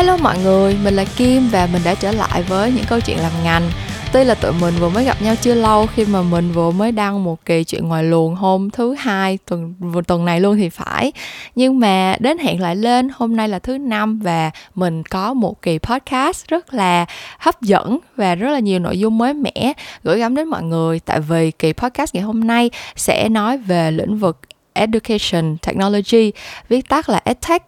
Hello mọi người, mình là Kim và mình đã trở lại với những câu chuyện làm ngành. Tuy là tụi mình vừa mới gặp nhau chưa lâu khi mà mình vừa mới đăng một kỳ chuyện ngoài luồng hôm thứ hai tuần tuần này luôn thì phải. Nhưng mà đến hẹn lại lên hôm nay là thứ năm và mình có một kỳ podcast rất là hấp dẫn và rất là nhiều nội dung mới mẻ gửi gắm đến mọi người. Tại vì kỳ podcast ngày hôm nay sẽ nói về lĩnh vực Education Technology, viết tắt là EdTech.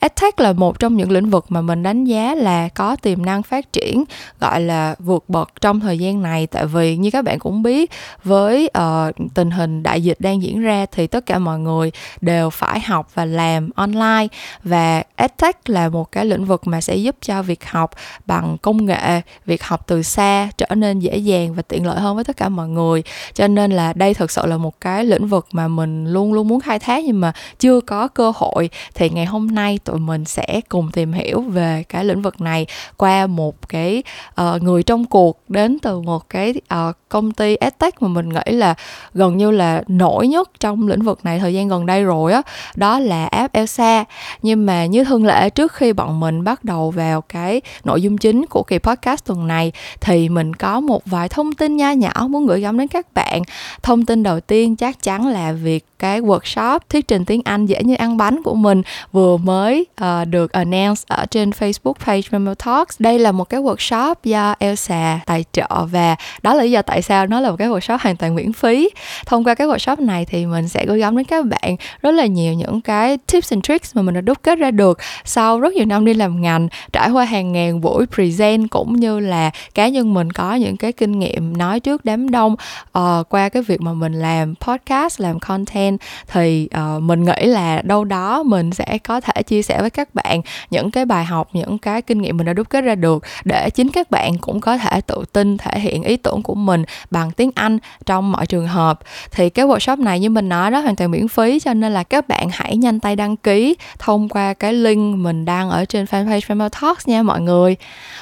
EdTech là một trong những lĩnh vực mà mình đánh giá là có tiềm năng phát triển gọi là vượt bậc trong thời gian này tại vì như các bạn cũng biết với uh, tình hình đại dịch đang diễn ra thì tất cả mọi người đều phải học và làm online và EdTech là một cái lĩnh vực mà sẽ giúp cho việc học bằng công nghệ, việc học từ xa trở nên dễ dàng và tiện lợi hơn với tất cả mọi người. Cho nên là đây thực sự là một cái lĩnh vực mà mình luôn luôn muốn khai thác nhưng mà chưa có cơ hội. Thì ngày hôm nay tụi mình sẽ cùng tìm hiểu về cái lĩnh vực này qua một cái uh, người trong cuộc đến từ một cái uh, công ty edtech mà mình nghĩ là gần như là nổi nhất trong lĩnh vực này thời gian gần đây rồi á đó, đó là app Elsa. Nhưng mà như thường lệ trước khi bọn mình bắt đầu vào cái nội dung chính của kỳ podcast tuần này thì mình có một vài thông tin nha nhỏ muốn gửi gắm đến các bạn. Thông tin đầu tiên chắc chắn là việc cái workshop thuyết trình tiếng Anh dễ như ăn bánh của mình vừa mới uh, được announce ở trên Facebook page Memo Talks. Đây là một cái workshop do Elsa tài trợ và đó là lý do tại sao nó là một cái workshop hoàn toàn miễn phí. Thông qua cái workshop này thì mình sẽ gửi gắm đến các bạn rất là nhiều những cái tips and tricks mà mình đã đúc kết ra được sau rất nhiều năm đi làm ngành, trải qua hàng ngàn buổi present cũng như là cá nhân mình có những cái kinh nghiệm nói trước đám đông uh, qua cái việc mà mình làm podcast, làm content thì uh, mình nghĩ là đâu đó mình sẽ có thể chia sẻ với các bạn những cái bài học những cái kinh nghiệm mình đã đúc kết ra được để chính các bạn cũng có thể tự tin thể hiện ý tưởng của mình bằng tiếng Anh trong mọi trường hợp. Thì cái workshop này như mình nói đó hoàn toàn miễn phí cho nên là các bạn hãy nhanh tay đăng ký thông qua cái link mình đang ở trên fanpage Family Talks nha mọi người.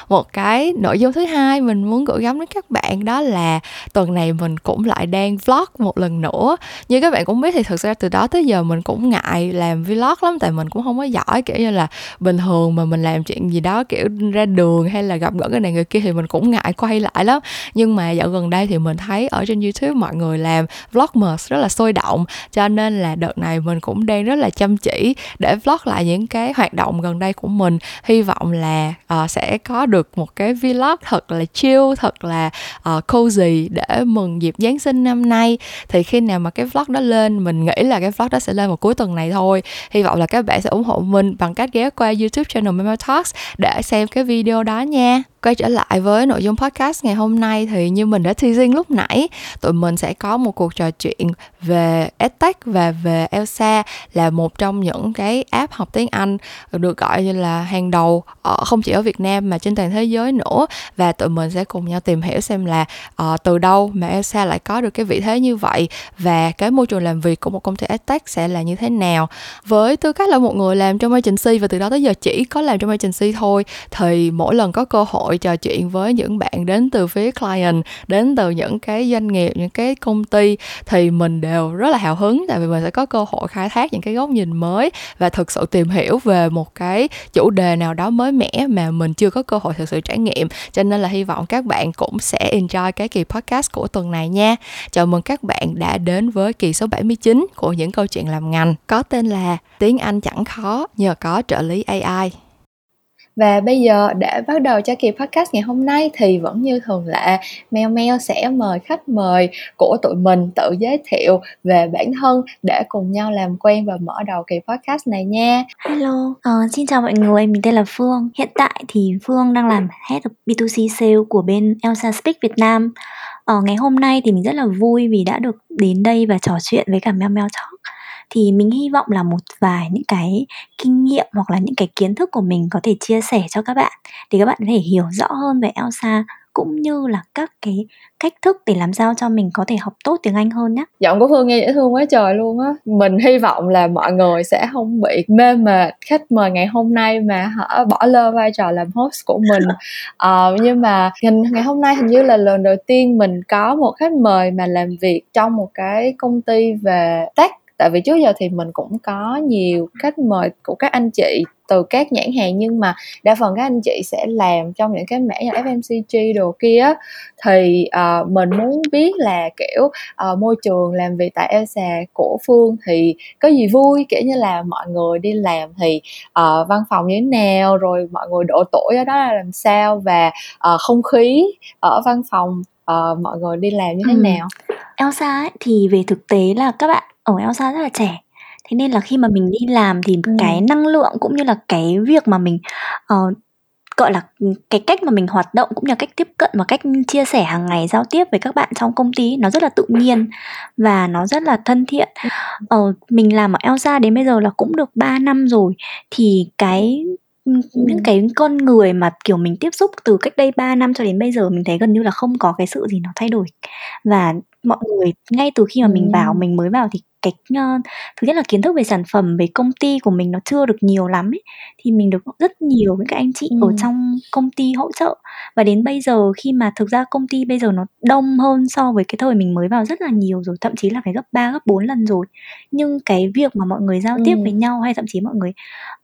Một cái nội dung thứ hai mình muốn gửi gắm đến các bạn đó là tuần này mình cũng lại đang vlog một lần nữa. Như các bạn cũng biết thì thực ra từ đó tới giờ mình cũng ngại làm vlog lắm tại mình cũng không có giỏi kiểu như là bình thường mà mình làm chuyện gì đó kiểu ra đường hay là gặp gỡ cái này người kia thì mình cũng ngại quay lại lắm. Nhưng mà dạo gần đây thì mình thấy ở trên youtube mọi người làm vlogmas rất là sôi động cho nên là đợt này mình cũng đang rất là chăm chỉ để vlog lại những cái hoạt động gần đây của mình. Hy vọng là uh, sẽ có được một cái vlog thật là chill thật là uh, cozy để mừng dịp giáng sinh năm nay. Thì khi nào mà cái vlog đó lên mình nghĩ là cái vlog đó sẽ lên vào cuối tuần này thôi. Hy vọng là các bạn sẽ ủng hộ mình bằng cách ghé qua youtube channel Memo Talks để xem cái video đó nha quay trở lại với nội dung podcast ngày hôm nay thì như mình đã teasing lúc nãy tụi mình sẽ có một cuộc trò chuyện về edtech và về Elsa là một trong những cái app học tiếng Anh được gọi như là hàng đầu ở không chỉ ở Việt Nam mà trên toàn thế giới nữa. Và tụi mình sẽ cùng nhau tìm hiểu xem là uh, từ đâu mà Elsa lại có được cái vị thế như vậy và cái môi trường làm việc của một công ty edtech sẽ là như thế nào. Với tư cách là một người làm trong agency và từ đó tới giờ chỉ có làm trong agency thôi thì mỗi lần có cơ hội trò chuyện với những bạn đến từ phía client, đến từ những cái doanh nghiệp, những cái công ty, thì mình đều rất là hào hứng tại vì mình sẽ có cơ hội khai thác những cái góc nhìn mới và thực sự tìm hiểu về một cái chủ đề nào đó mới mẻ mà mình chưa có cơ hội thực sự trải nghiệm. Cho nên là hy vọng các bạn cũng sẽ enjoy cái kỳ podcast của tuần này nha. Chào mừng các bạn đã đến với kỳ số 79 của những câu chuyện làm ngành. Có tên là tiếng Anh chẳng khó, nhờ có trợ lý AI và bây giờ để bắt đầu cho kỳ podcast ngày hôm nay thì vẫn như thường lệ, Mèo Mèo sẽ mời khách mời của tụi mình tự giới thiệu về bản thân để cùng nhau làm quen và mở đầu kỳ podcast này nha. Hello, uh, xin chào mọi người, mình tên là Phương. Hiện tại thì Phương đang làm Head of B2C Sale của bên Elsa Speak Việt Nam. Ở uh, ngày hôm nay thì mình rất là vui vì đã được đến đây và trò chuyện với cả Mèo Mèo Talk thì mình hy vọng là một vài những cái kinh nghiệm hoặc là những cái kiến thức của mình có thể chia sẻ cho các bạn để các bạn có thể hiểu rõ hơn về Elsa cũng như là các cái cách thức để làm sao cho mình có thể học tốt tiếng Anh hơn nhé. Giọng của Phương nghe dễ thương quá trời luôn á. Mình hy vọng là mọi người sẽ không bị mê mệt khách mời ngày hôm nay mà họ bỏ lơ vai trò làm host của mình. uh, nhưng mà ngày hôm nay hình như là lần đầu tiên mình có một khách mời mà làm việc trong một cái công ty về tech tại vì trước giờ thì mình cũng có nhiều khách mời của các anh chị từ các nhãn hàng nhưng mà đa phần các anh chị sẽ làm trong những cái mảng như FMCG đồ kia thì uh, mình muốn biết là kiểu uh, môi trường làm việc tại Elsa của Phương thì có gì vui? Kiểu như là mọi người đi làm thì uh, văn phòng như thế nào? Rồi mọi người độ tuổi ở đó là làm sao? Và uh, không khí ở văn phòng uh, mọi người đi làm như thế ừ. nào? Elsa ấy, thì về thực tế là các bạn ở Elsa rất là trẻ. Thế nên là khi mà mình đi làm thì ừ. cái năng lượng cũng như là cái việc mà mình uh, gọi là cái cách mà mình hoạt động cũng như là cách tiếp cận và cách chia sẻ hàng ngày giao tiếp với các bạn trong công ty nó rất là tự nhiên và nó rất là thân thiện. Ờ, mình làm ở Elsa đến bây giờ là cũng được 3 năm rồi thì cái những cái con người mà kiểu mình tiếp xúc từ cách đây 3 năm cho đến bây giờ mình thấy gần như là không có cái sự gì nó thay đổi. Và mọi người ngay từ khi mà mình vào mình mới vào thì cái uh, thứ nhất là kiến thức về sản phẩm về công ty của mình nó chưa được nhiều lắm ấy thì mình được rất nhiều với các anh chị ở trong công ty hỗ trợ. Và đến bây giờ khi mà thực ra công ty bây giờ nó đông hơn so với cái thời mình mới vào rất là nhiều rồi thậm chí là phải gấp 3 gấp 4 lần rồi. Nhưng cái việc mà mọi người giao tiếp với nhau hay thậm chí mọi người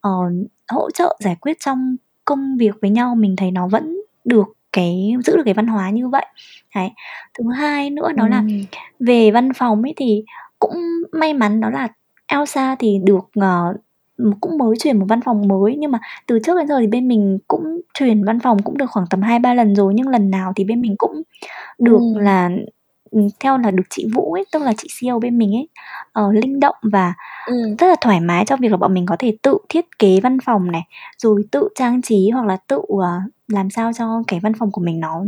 uh, hỗ trợ giải quyết trong công việc với nhau mình thấy nó vẫn được cái giữ được cái văn hóa như vậy đấy thứ hai nữa đó ừ. là về văn phòng ấy thì cũng may mắn đó là Elsa thì được uh, cũng mới chuyển một văn phòng mới nhưng mà từ trước đến giờ thì bên mình cũng chuyển văn phòng cũng được khoảng tầm hai ba lần rồi nhưng lần nào thì bên mình cũng được ừ. là theo là được chị Vũ ấy, tức là chị CEO bên mình ấy, ờ, linh động và ừ. rất là thoải mái cho việc là bọn mình có thể tự thiết kế văn phòng này, rồi tự trang trí hoặc là tự uh, làm sao cho cái văn phòng của mình nó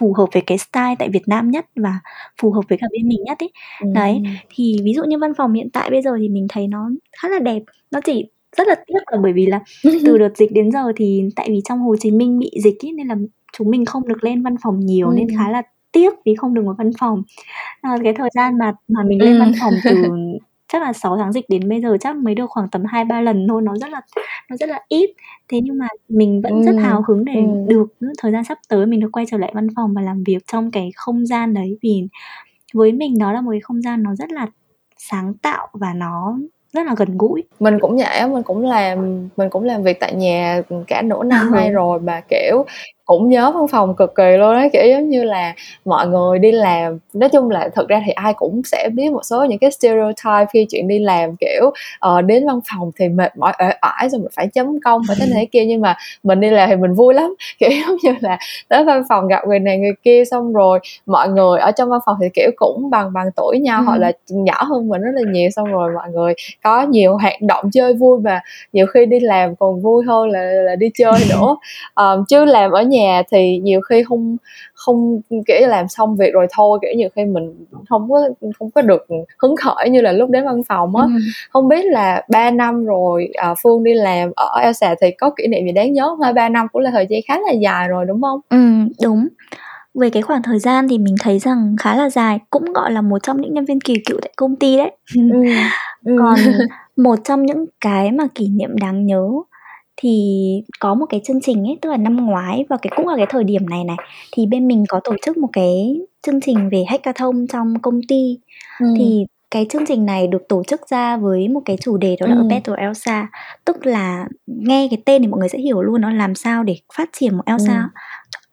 phù hợp với cái style tại Việt Nam nhất và phù hợp với cả bên mình nhất ấy. Ừ. Đấy, thì ví dụ như văn phòng hiện tại bây giờ thì mình thấy nó khá là đẹp, nó chỉ rất là tiếc là bởi vì là từ đợt dịch đến giờ thì tại vì trong Hồ Chí Minh bị dịch ấy nên là chúng mình không được lên văn phòng nhiều ừ. nên khá là tiếc vì không được một văn phòng. À, cái thời gian mà mà mình lên ừ. văn phòng từ chắc là 6 tháng dịch đến bây giờ chắc mới được khoảng tầm hai ba lần thôi, nó rất là nó rất là ít. Thế nhưng mà mình vẫn rất hào hứng để ừm. được thời gian sắp tới mình được quay trở lại văn phòng và làm việc trong cái không gian đấy, vì với mình đó là một cái không gian nó rất là sáng tạo và nó rất là gần gũi. Mình cũng vậy á, mình cũng làm mình cũng làm việc tại nhà, cả nửa năm nay rồi mà, kiểu, cũng nhớ văn phòng cực kỳ luôn á kiểu giống như là mọi người đi làm nói chung là thực ra thì ai cũng sẽ biết một số những cái stereotype khi chuyện đi làm kiểu uh, đến văn phòng thì mệt mỏi ỏi ỏi rồi mình phải chấm công phải thế này kia nhưng mà mình đi làm thì mình vui lắm kiểu giống như là tới văn phòng gặp người này người kia xong rồi mọi người ở trong văn phòng thì kiểu cũng bằng bằng tuổi nhau ừ. hoặc là nhỏ hơn mình rất là nhiều xong rồi mọi người có nhiều hoạt động chơi vui và nhiều khi đi làm còn vui hơn là là đi chơi nữa um, chứ làm ở nhà nhà thì nhiều khi không không kiểu làm xong việc rồi thôi kiểu nhiều khi mình không có không có được hứng khởi như là lúc đến văn phòng á ừ. không biết là 3 năm rồi à, phương đi làm ở Elsa thì có kỷ niệm gì đáng nhớ không? ba năm cũng là thời gian khá là dài rồi đúng không ừ đúng về cái khoảng thời gian thì mình thấy rằng khá là dài cũng gọi là một trong những nhân viên kỳ cựu tại công ty đấy ừ. Ừ. còn một trong những cái mà kỷ niệm đáng nhớ thì có một cái chương trình ấy, tức là năm ngoái và cái cũng là cái thời điểm này này, thì bên mình có tổ chức một cái chương trình về hackathon trong công ty. Ừm. Thì cái chương trình này được tổ chức ra với một cái chủ đề đó là Ừm. Better Elsa, tức là nghe cái tên thì mọi người sẽ hiểu luôn nó làm sao để phát triển một Elsa,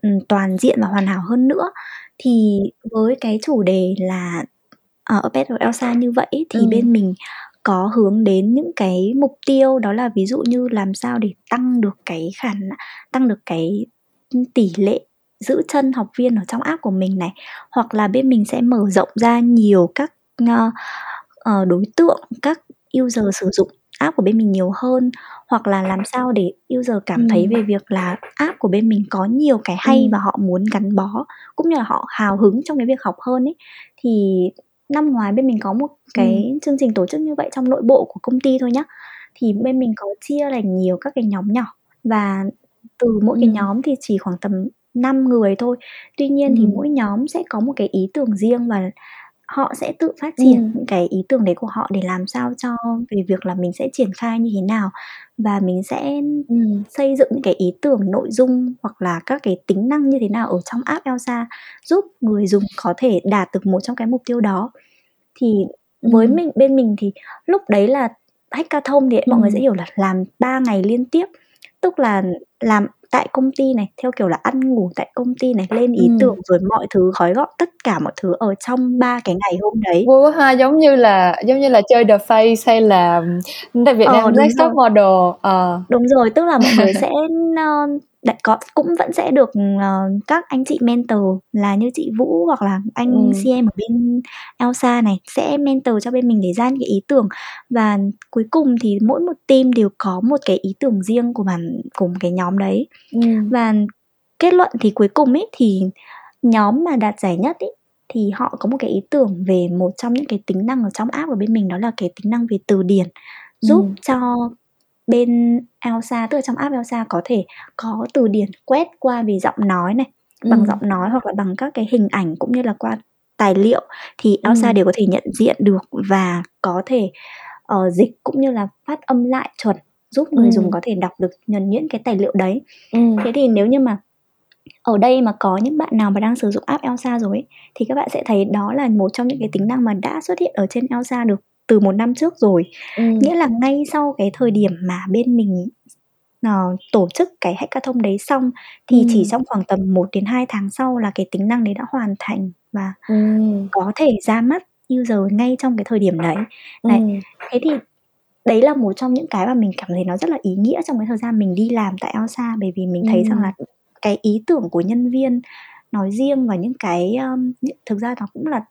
Ừm. toàn diện và hoàn hảo hơn nữa. Thì với cái chủ đề là, ờ, A Better Elsa như vậy thì Ừm. bên mình có hướng đến những cái mục tiêu đó là ví dụ như làm sao để tăng được cái khả năng tăng được cái tỷ lệ giữ chân học viên ở trong app của mình này. Hoặc là bên mình sẽ mở rộng ra nhiều các uh, đối tượng các user sử dụng app của bên mình nhiều hơn. Hoặc là làm sao để user cảm thấy về việc là app của bên mình có nhiều cái hay và họ muốn gắn bó cũng như là họ hào hứng trong cái việc học hơn ấy. Thì năm ngoái bên mình có một cái Ừm. chương trình tổ chức như vậy trong nội bộ của công ty thôi nhá. Thì bên mình có chia thành nhiều các cái nhóm nhỏ và từ mỗi cái nhóm thì chỉ khoảng tầm 5 người thôi. Tuy nhiên thì mỗi nhóm sẽ có một cái ý tưởng riêng và họ sẽ tự phát triển Ừm. những cái ý tưởng đấy của họ để làm sao cho về việc là mình sẽ triển khai như thế nào và mình sẽ, ừm, xây dựng những cái ý tưởng, nội dung hoặc là các cái tính năng như thế nào ở trong app Elsa giúp người dùng có thể đạt được một trong cái mục tiêu đó. Thì với mình bên mình thì lúc đấy là hackathon thì mọi người sẽ hiểu là làm 3 ngày liên tiếp tức là làm tại công ty này theo kiểu là ăn ngủ tại công ty này lên ý ừ. tưởng rồi mọi thứ gói gọn tất cả mọi thứ ở trong ba cái ngày hôm đấy vui quá ha giống như là giống như là chơi the face hay là tại Việt Nam ờ, Next Top Model ờ. đúng rồi tức là mọi người sẽ uh, đại có cũng vẫn sẽ được uh, các anh chị mentor là như chị Vũ hoặc là anh ừ. CM ở bên Elsa này sẽ mentor cho bên mình để ra những cái ý tưởng và cuối cùng thì mỗi một team đều có một cái ý tưởng riêng của bản của một cái nhóm đấy ừ. và kết luận thì cuối cùng ấy thì nhóm mà đạt giải nhất ấy thì họ có một cái ý tưởng về một trong những cái tính năng ở trong app của bên mình đó là cái tính năng về từ điển giúp ừ. cho bên Elsa tức là trong app Elsa có thể có từ điển quét qua về giọng nói này bằng ừ. giọng nói hoặc là bằng các cái hình ảnh cũng như là qua tài liệu thì Elsa ừ. đều có thể nhận diện được và có thể uh, dịch cũng như là phát âm lại chuẩn giúp người ừ. dùng có thể đọc được nhuần nhuyễn cái tài liệu đấy ừ. thế thì nếu như mà ở đây mà có những bạn nào mà đang sử dụng app Elsa rồi ấy, thì các bạn sẽ thấy đó là một trong những cái tính năng mà đã xuất hiện ở trên Elsa được từ một năm trước rồi ừ. nghĩa là ngay sau cái thời điểm mà bên mình uh, tổ chức cái hackathon đấy xong thì ừ. chỉ trong khoảng tầm 1 đến 2 tháng sau là cái tính năng đấy đã hoàn thành và ừ. có thể ra mắt user ngay trong cái thời điểm đấy. Đấy. Ừ. Thế thì đấy là một trong những cái mà mình cảm thấy nó rất là ý nghĩa trong cái thời gian mình đi làm tại Elsa bởi vì mình thấy ừ. rằng là cái ý tưởng của nhân viên nói riêng và những cái um, thực ra nó cũng là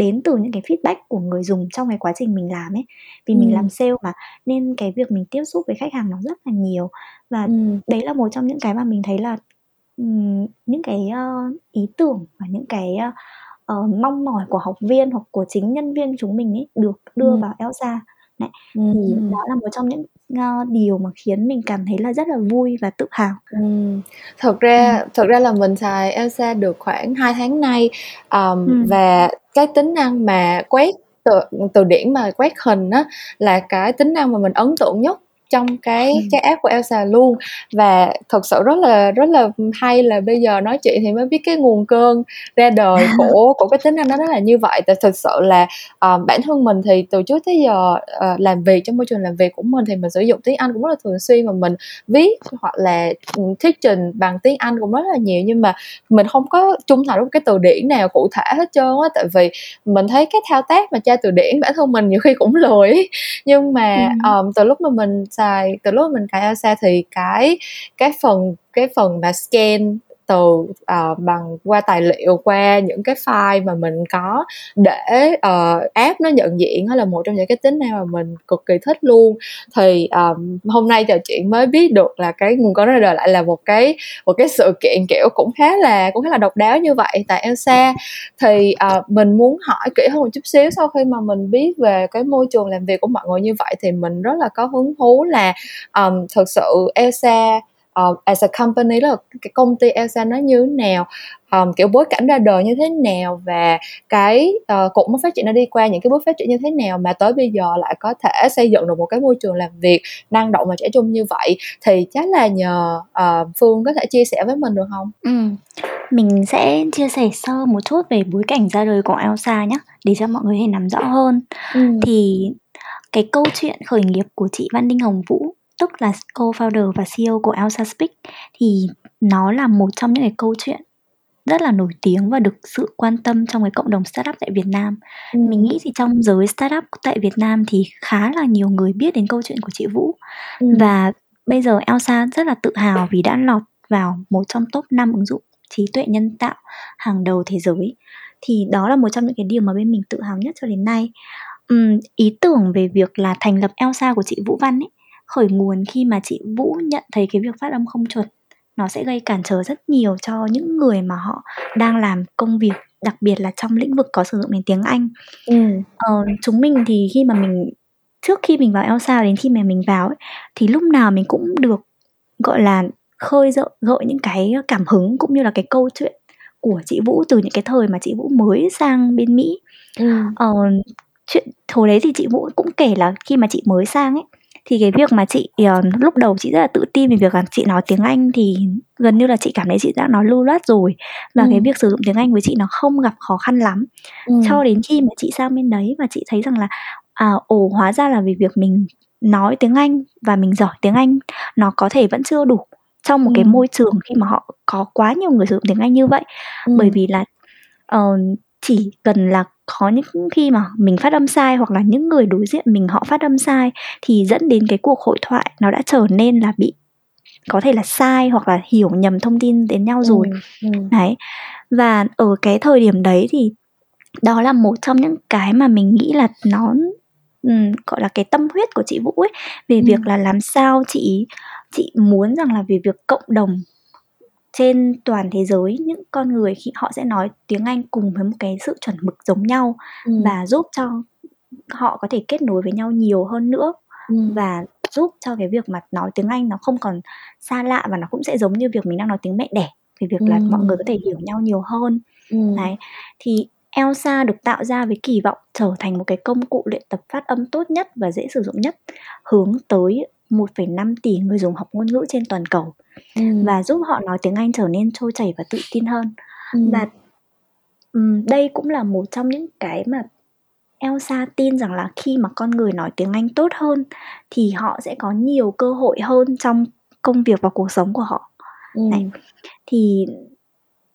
đến từ những cái feedback của người dùng trong cái quá trình mình làm ấy vì ừ. mình làm sale mà nên cái việc mình tiếp xúc với khách hàng nó rất là nhiều và ừ. đấy là một trong những cái mà mình thấy là những cái uh, ý tưởng và những cái uh, uh, mong mỏi của học viên hoặc của chính nhân viên chúng mình ấy được đưa ừ. vào Elsa này ừ. thì đó là một trong những uh, điều mà khiến mình cảm thấy là rất là vui và tự hào. Ừ. Thật ra ừ. thật ra là mình xài Elsa được khoảng 2 tháng nay um, ừ. và cái tính năng mà quét từ từ điển mà quét hình á là cái tính năng mà mình ấn tượng nhất trong cái ừ. cái app của Elsa luôn. Và thật sự rất là rất là hay là bây giờ nói chuyện thì mới biết cái nguồn cơn ra đời của của cái tính năng đó nó là như vậy. Tại thực sự là uh, bản thân mình thì từ trước tới giờ uh, làm việc trong môi trường làm việc của mình thì mình sử dụng tiếng Anh cũng rất là thường xuyên mà mình viết hoặc là ừ, thuyết trình bằng tiếng Anh cũng rất là nhiều. Nhưng mà mình không có trung thành với cái từ điển nào cụ thể hết trơn á. Tại vì mình thấy cái thao tác mà tra từ điển bản thân mình nhiều khi cũng lười. Nhưng mà um, từ lúc mà mình outside từ lúc mình cài outside thì cái cái phần cái phần mà scan từ uh, bằng qua tài liệu qua những cái file mà mình có để uh, app nó nhận diện đó là một trong những cái tính năng mà mình cực kỳ thích luôn. Thì um, hôm nay trò chuyện mới biết được là cái nguồn có ra đời lại là một cái một cái sự kiện kiểu cũng khá là cũng khá là độc đáo như vậy tại Elsa. Thì uh, mình muốn hỏi kỹ hơn một chút xíu sau khi mà mình biết về cái môi trường làm việc của mọi người như vậy thì mình rất là có hứng thú là um, thực sự Elsa uh, as a company là cái công ty Elsa nó như thế nào um, kiểu bối cảnh ra đời như thế nào và cái uh, cục nó phát triển nó đi qua những cái bước phát triển như thế nào mà tới bây giờ lại có thể xây dựng được một cái môi trường làm việc năng động và trẻ trung như vậy thì chắc là nhờ uh, Phương có thể chia sẻ với mình được không? Ừ. Mình sẽ chia sẻ sơ một chút về bối cảnh ra đời của Elsa nhé để cho mọi người nắm rõ hơn. Ừ. Thì cái câu chuyện khởi nghiệp của chị Văn Đinh Hồng Vũ tức là co-founder và CEO của Elsa Speak thì nó là một trong những cái câu chuyện rất là nổi tiếng và được sự quan tâm trong cái cộng đồng startup tại Việt Nam. Ừ. Mình nghĩ thì trong giới startup tại Việt Nam thì khá là nhiều người biết đến câu chuyện của chị Vũ. Ừ. Và bây giờ Elsa rất là tự hào vì đã lọt vào một trong top 5 ứng dụng trí tuệ nhân tạo hàng đầu thế giới. Thì đó là một trong những cái điều mà bên mình tự hào nhất cho đến nay. Uhm, ý tưởng về việc là thành lập Elsa của chị Vũ Văn ấy khởi nguồn khi mà chị Vũ nhận thấy cái việc phát âm không chuẩn nó sẽ gây cản trở rất nhiều cho những người mà họ đang làm công việc đặc biệt là trong lĩnh vực có sử dụng đến tiếng Anh. Ừ. Ờ, chúng mình thì khi mà mình trước khi mình vào Elsa đến khi mà mình vào ấy, thì lúc nào mình cũng được gọi là khơi gợi gợi những cái cảm hứng cũng như là cái câu chuyện của chị Vũ từ những cái thời mà chị Vũ mới sang bên Mỹ. Ừ. Ờ, chuyện hồi đấy thì chị Vũ cũng kể là khi mà chị mới sang ấy thì cái việc mà chị uh, lúc đầu chị rất là tự tin về việc là chị nói tiếng Anh thì gần như là chị cảm thấy chị đã nói lưu loát rồi và ừ. cái việc sử dụng tiếng Anh với chị nó không gặp khó khăn lắm ừ. cho đến khi mà chị sang bên đấy và chị thấy rằng là à ồ hóa ra là vì việc mình nói tiếng Anh và mình giỏi tiếng Anh nó có thể vẫn chưa đủ trong một ừ. cái môi trường khi mà họ có quá nhiều người sử dụng tiếng Anh như vậy ừ. bởi vì là uh, chỉ cần là có những khi mà mình phát âm sai hoặc là những người đối diện mình họ phát âm sai thì dẫn đến cái cuộc hội thoại nó đã trở nên là bị có thể là sai hoặc là hiểu nhầm thông tin đến nhau rồi ừ, ừ. đấy và ở cái thời điểm đấy thì đó là một trong những cái mà mình nghĩ là nó um, gọi là cái tâm huyết của chị Vũ ấy về ừ. việc là làm sao chị chị muốn rằng là về việc cộng đồng trên toàn thế giới những con người khi họ sẽ nói tiếng Anh cùng với một cái sự chuẩn mực giống nhau ừ. và giúp cho họ có thể kết nối với nhau nhiều hơn nữa ừ. và giúp cho cái việc mà nói tiếng Anh nó không còn xa lạ và nó cũng sẽ giống như việc mình đang nói tiếng mẹ đẻ về việc ừ. là mọi người có thể hiểu nhau nhiều hơn ừ. đấy thì Elsa được tạo ra với kỳ vọng trở thành một cái công cụ luyện tập phát âm tốt nhất và dễ sử dụng nhất hướng tới 1,5 tỷ người dùng học ngôn ngữ trên toàn cầu ừ. và giúp họ nói tiếng Anh trở nên trôi chảy và tự tin hơn. Ừ. Và um, đây cũng là một trong những cái mà Elsa tin rằng là khi mà con người nói tiếng Anh tốt hơn thì họ sẽ có nhiều cơ hội hơn trong công việc và cuộc sống của họ. Ừ. Này. Thì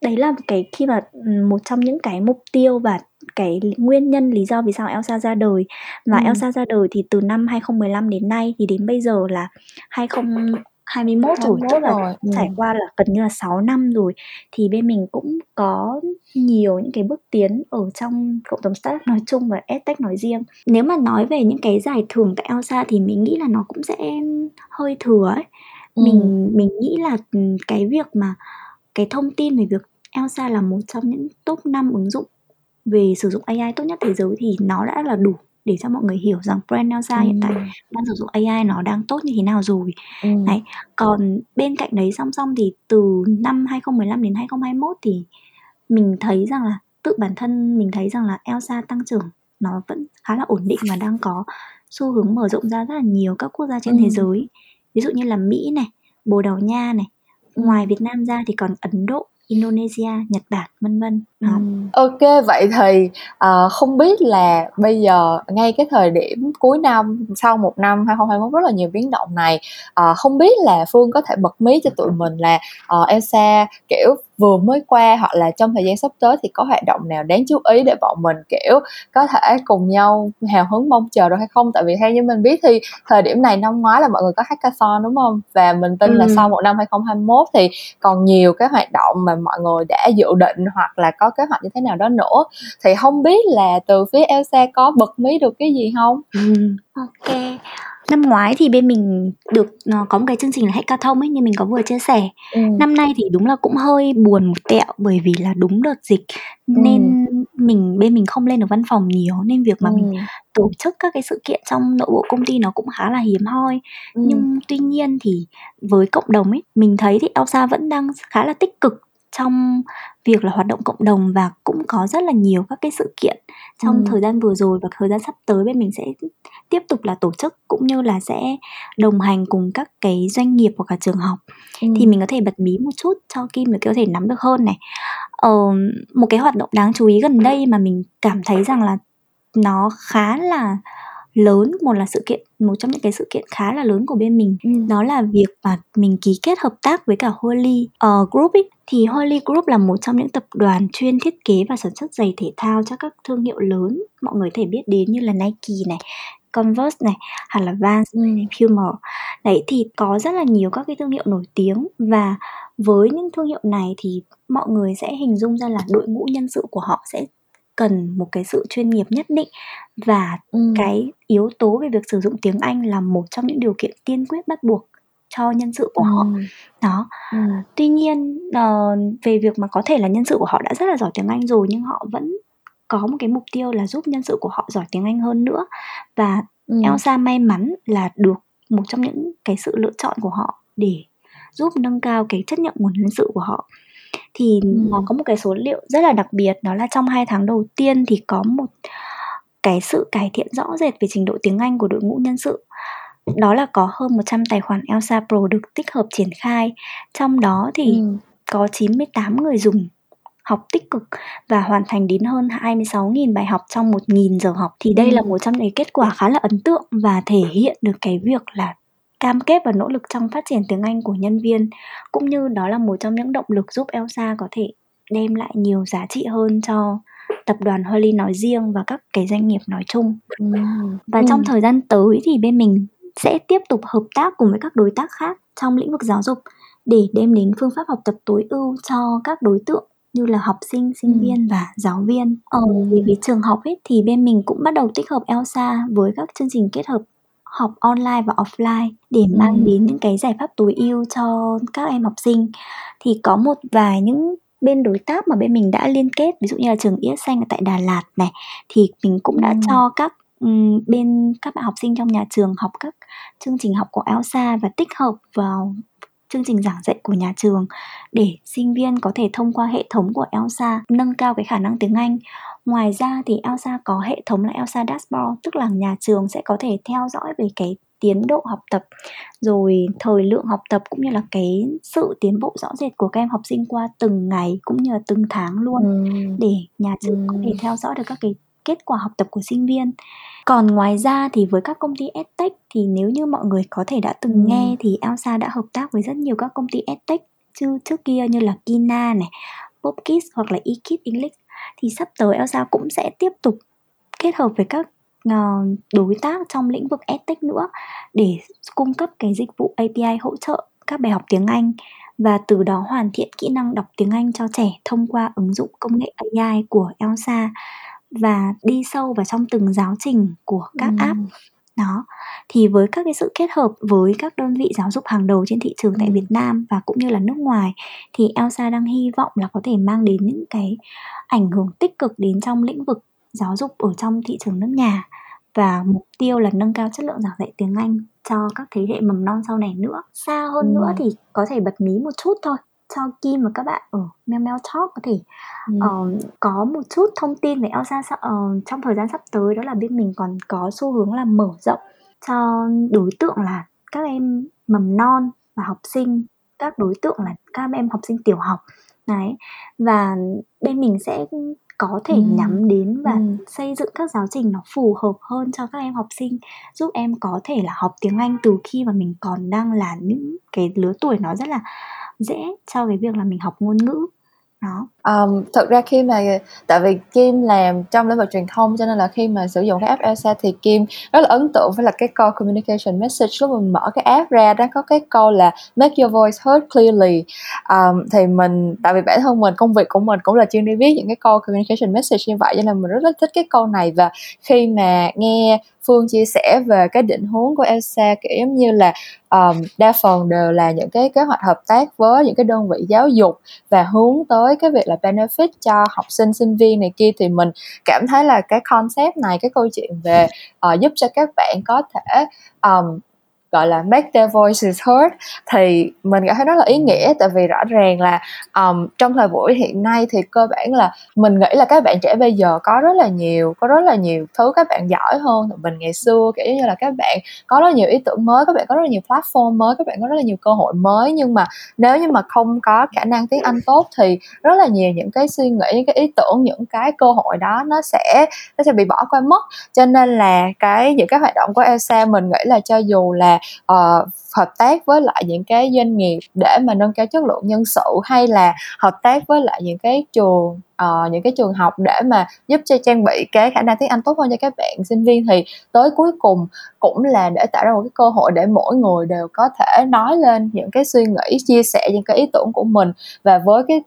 đấy là cái khi mà một trong những cái mục tiêu và cái nguyên nhân lý do vì sao Elsa ra đời và ừ. Elsa ra đời thì từ năm 2015 đến nay thì đến bây giờ là 2021 rồi tức là rồi. Ừ. trải qua là gần như là 6 năm rồi thì bên mình cũng có nhiều những cái bước tiến ở trong cộng đồng startup nói chung và edtech nói riêng nếu mà nói về những cái giải thưởng tại Elsa thì mình nghĩ là nó cũng sẽ hơi thừa ấy ừ. mình mình nghĩ là cái việc mà cái thông tin về việc Elsa là một trong những top 5 ứng dụng về sử dụng AI tốt nhất thế giới thì nó đã là đủ để cho mọi người hiểu rằng brand Elsa ừ. hiện tại đang sử dụng AI nó đang tốt như thế nào rồi. Ừ. Đấy. Còn bên cạnh đấy song song thì từ năm 2015 đến 2021 thì mình thấy rằng là tự bản thân mình thấy rằng là Elsa tăng trưởng nó vẫn khá là ổn định và đang có xu hướng mở rộng ra rất là nhiều các quốc gia trên ừ. thế giới. Ví dụ như là Mỹ này, Bồ Đào Nha này, ngoài Việt Nam ra thì còn Ấn Độ Indonesia, Nhật Bản, vân vân. Ừ. Ok, vậy thì uh, không biết là bây giờ ngay cái thời điểm cuối năm sau một năm 2021 rất là nhiều biến động này, uh, không biết là Phương có thể bật mí cho tụi mình là uh, Elsa kiểu vừa mới qua hoặc là trong thời gian sắp tới thì có hoạt động nào đáng chú ý để bọn mình kiểu có thể cùng nhau hào hứng mong chờ được hay không? Tại vì theo như mình biết thì thời điểm này năm ngoái là mọi người có hackathon đúng không? Và mình tin ừ. là sau một năm 2021 thì còn nhiều cái hoạt động mà mọi người đã dự định hoặc là có kế hoạch như thế nào đó nữa. Thì không biết là từ phía Elsa có bật mí được cái gì không? Ừ. ok năm ngoái thì bên mình được uh, có một cái chương trình là hackathon ấy như mình có vừa chia sẻ ừ. năm nay thì đúng là cũng hơi buồn một tẹo bởi vì là đúng đợt dịch ừ. nên mình bên mình không lên được văn phòng nhiều nên việc mà ừ. mình tổ chức các cái sự kiện trong nội bộ công ty nó cũng khá là hiếm hoi ừ. nhưng tuy nhiên thì với cộng đồng ấy mình thấy thì Elsa vẫn đang khá là tích cực trong việc là hoạt động cộng đồng và cũng có rất là nhiều các cái sự kiện trong ừ. thời gian vừa rồi và thời gian sắp tới bên mình sẽ tiếp tục là tổ chức cũng như là sẽ đồng hành cùng các cái doanh nghiệp hoặc là trường học ừ. thì mình có thể bật mí một chút cho Kim để có thể nắm được hơn này ờ, một cái hoạt động đáng chú ý gần đây mà mình cảm thấy rằng là nó khá là lớn một là sự kiện một trong những cái sự kiện khá là lớn của bên mình ừ. đó là việc mà mình ký kết hợp tác với cả Holy uh, Group ý. Thì Holy Group là một trong những tập đoàn chuyên thiết kế và sản xuất giày thể thao cho các thương hiệu lớn. Mọi người thể biết đến như là Nike này Converse này hay là Vans ừ. Puma đấy thì có rất là nhiều các cái thương hiệu nổi tiếng. Và với những thương hiệu này thì mọi người sẽ hình dung ra là đội ngũ nhân sự của họ sẽ cần một cái sự chuyên nghiệp nhất định. Và ừ. cái yếu tố về việc sử dụng tiếng Anh là một trong những điều kiện tiên quyết bắt buộc cho nhân sự của ừ. họ đó ừ. tuy nhiên uh, về việc mà có thể là nhân sự của họ đã rất là giỏi tiếng Anh rồi nhưng họ vẫn có một cái mục tiêu là giúp nhân sự của họ giỏi tiếng Anh hơn nữa và ừ. Elsa may mắn là được một trong những cái sự lựa chọn của họ để giúp nâng cao cái chất lượng nguồn nhân sự của họ thì ừ. nó có một cái số liệu rất là đặc biệt đó là trong hai tháng đầu tiên thì có một cái sự cải thiện rõ rệt về trình độ tiếng Anh của đội ngũ nhân sự đó là có hơn 100 tài khoản Elsa Pro được tích hợp triển khai. Trong đó thì ừ. có 98 người dùng học tích cực và hoàn thành đến hơn 26.000 bài học trong 1.000 giờ học thì đây ừ. là một trong những kết quả khá là ấn tượng và thể hiện được cái việc là cam kết và nỗ lực trong phát triển tiếng Anh của nhân viên cũng như đó là một trong những động lực giúp Elsa có thể đem lại nhiều giá trị hơn cho tập đoàn Holly nói riêng và các cái doanh nghiệp nói chung. Ừ. Và ừ. trong thời gian tới thì bên mình sẽ tiếp tục hợp tác cùng với các đối tác khác trong lĩnh vực giáo dục để đem đến phương pháp học tập tối ưu cho các đối tượng như là học sinh, sinh ừ. viên và giáo viên. Ở ờ, về phía trường học ấy thì bên mình cũng bắt đầu tích hợp Elsa với các chương trình kết hợp học online và offline để mang đến những cái giải pháp tối ưu cho các em học sinh. Thì có một vài những bên đối tác mà bên mình đã liên kết ví dụ như là trường Yết Xanh ở tại Đà Lạt này thì mình cũng đã cho các bên các bạn học sinh trong nhà trường học các chương trình học của Elsa và tích hợp vào chương trình giảng dạy của nhà trường để sinh viên có thể thông qua hệ thống của Elsa nâng cao cái khả năng tiếng Anh. Ngoài ra thì Elsa có hệ thống là Elsa Dashboard, tức là nhà trường sẽ có thể theo dõi về cái tiến độ học tập rồi thời lượng học tập cũng như là cái sự tiến bộ rõ rệt của các em học sinh qua từng ngày cũng như là từng tháng luôn ừ. để nhà trường ừ. có thể theo dõi được các cái kết quả học tập của sinh viên. Còn ngoài ra thì với các công ty edtech thì nếu như mọi người có thể đã từng ừ. nghe thì Elsa đã hợp tác với rất nhiều các công ty edtech chứ trước kia như là Kina này, Popkids hoặc là eKids English. Thì sắp tới Elsa cũng sẽ tiếp tục kết hợp với các uh, đối tác trong lĩnh vực edtech nữa để cung cấp cái dịch vụ API hỗ trợ các bài học tiếng Anh và từ đó hoàn thiện kỹ năng đọc tiếng Anh cho trẻ thông qua ứng dụng công nghệ AI của Elsa và đi sâu vào trong từng giáo trình của các ừ. app. Đó thì với các cái sự kết hợp với các đơn vị giáo dục hàng đầu trên thị trường tại Việt Nam và cũng như là nước ngoài thì Elsa đang hy vọng là có thể mang đến những cái ảnh hưởng tích cực đến trong lĩnh vực giáo dục ở trong thị trường nước nhà. Và mục tiêu là nâng cao chất lượng giảng dạy tiếng Anh cho các thế hệ mầm non sau này nữa. Xa hơn nữa thì có thể bật mí một chút thôi cho Kim và các bạn ở Mel Mel Talk có thể ừ. uh, có một chút thông tin về Elsa uh, trong thời gian sắp tới đó là bên mình còn có xu hướng là mở rộng cho đối tượng là các em mầm non và học sinh các đối tượng là các em học sinh tiểu học đấy và bên mình sẽ có thể ừ. nhắm đến và ừ. xây dựng các giáo trình nó phù hợp hơn cho các em học sinh giúp em có thể là học tiếng Anh từ khi mà mình còn đang là những cái lứa tuổi nó rất là dễ cho cái việc là mình học ngôn ngữ nó um, thực ra khi mà tại vì Kim làm trong lĩnh vực truyền thông cho nên là khi mà sử dụng cái app Elsa thì Kim rất là ấn tượng với là cái câu communication message. Lúc mình mở cái app ra đó có cái câu là make your voice heard clearly um, thì mình tại vì bản thân mình công việc của mình cũng là chuyên đi viết những cái câu communication message như vậy cho nên mình rất là thích cái câu này. Và khi mà nghe Phương chia sẻ về cái định hướng của Elsa kiểu giống như là um, đa phần đều là những cái kế hoạch hợp tác với những cái đơn vị giáo dục và hướng tới cái việc là benefit cho học sinh sinh viên này kia. Thì mình cảm thấy là cái concept này cái câu chuyện về uh, giúp cho các bạn có thể um, gọi là make their voices heard thì mình cảm thấy rất là ý nghĩa tại vì rõ ràng là um, trong thời buổi hiện nay thì cơ bản là mình nghĩ là các bạn trẻ bây giờ có rất là nhiều có rất là nhiều thứ các bạn giỏi hơn mình ngày xưa kiểu như là các bạn có rất là nhiều ý tưởng mới các bạn có rất là nhiều platform mới các bạn có rất là nhiều cơ hội mới nhưng mà nếu như mà không có khả năng tiếng Anh tốt thì rất là nhiều những cái suy nghĩ những cái ý tưởng những cái cơ hội đó nó sẽ nó sẽ bị bỏ qua mất. Cho nên là cái những cái hoạt động của Elsa mình nghĩ là cho dù là uh, hợp tác với lại những cái doanh nghiệp để mà nâng cao chất lượng nhân sự hay là hợp tác với lại những cái trường uh, những cái trường học để mà giúp cho trang bị cái khả năng tiếng Anh tốt hơn cho các bạn sinh viên thì tới cuối cùng cũng là để tạo ra một cái cơ hội để mỗi người đều có thể nói lên những cái suy nghĩ chia sẻ những cái ý tưởng của mình. Và với cái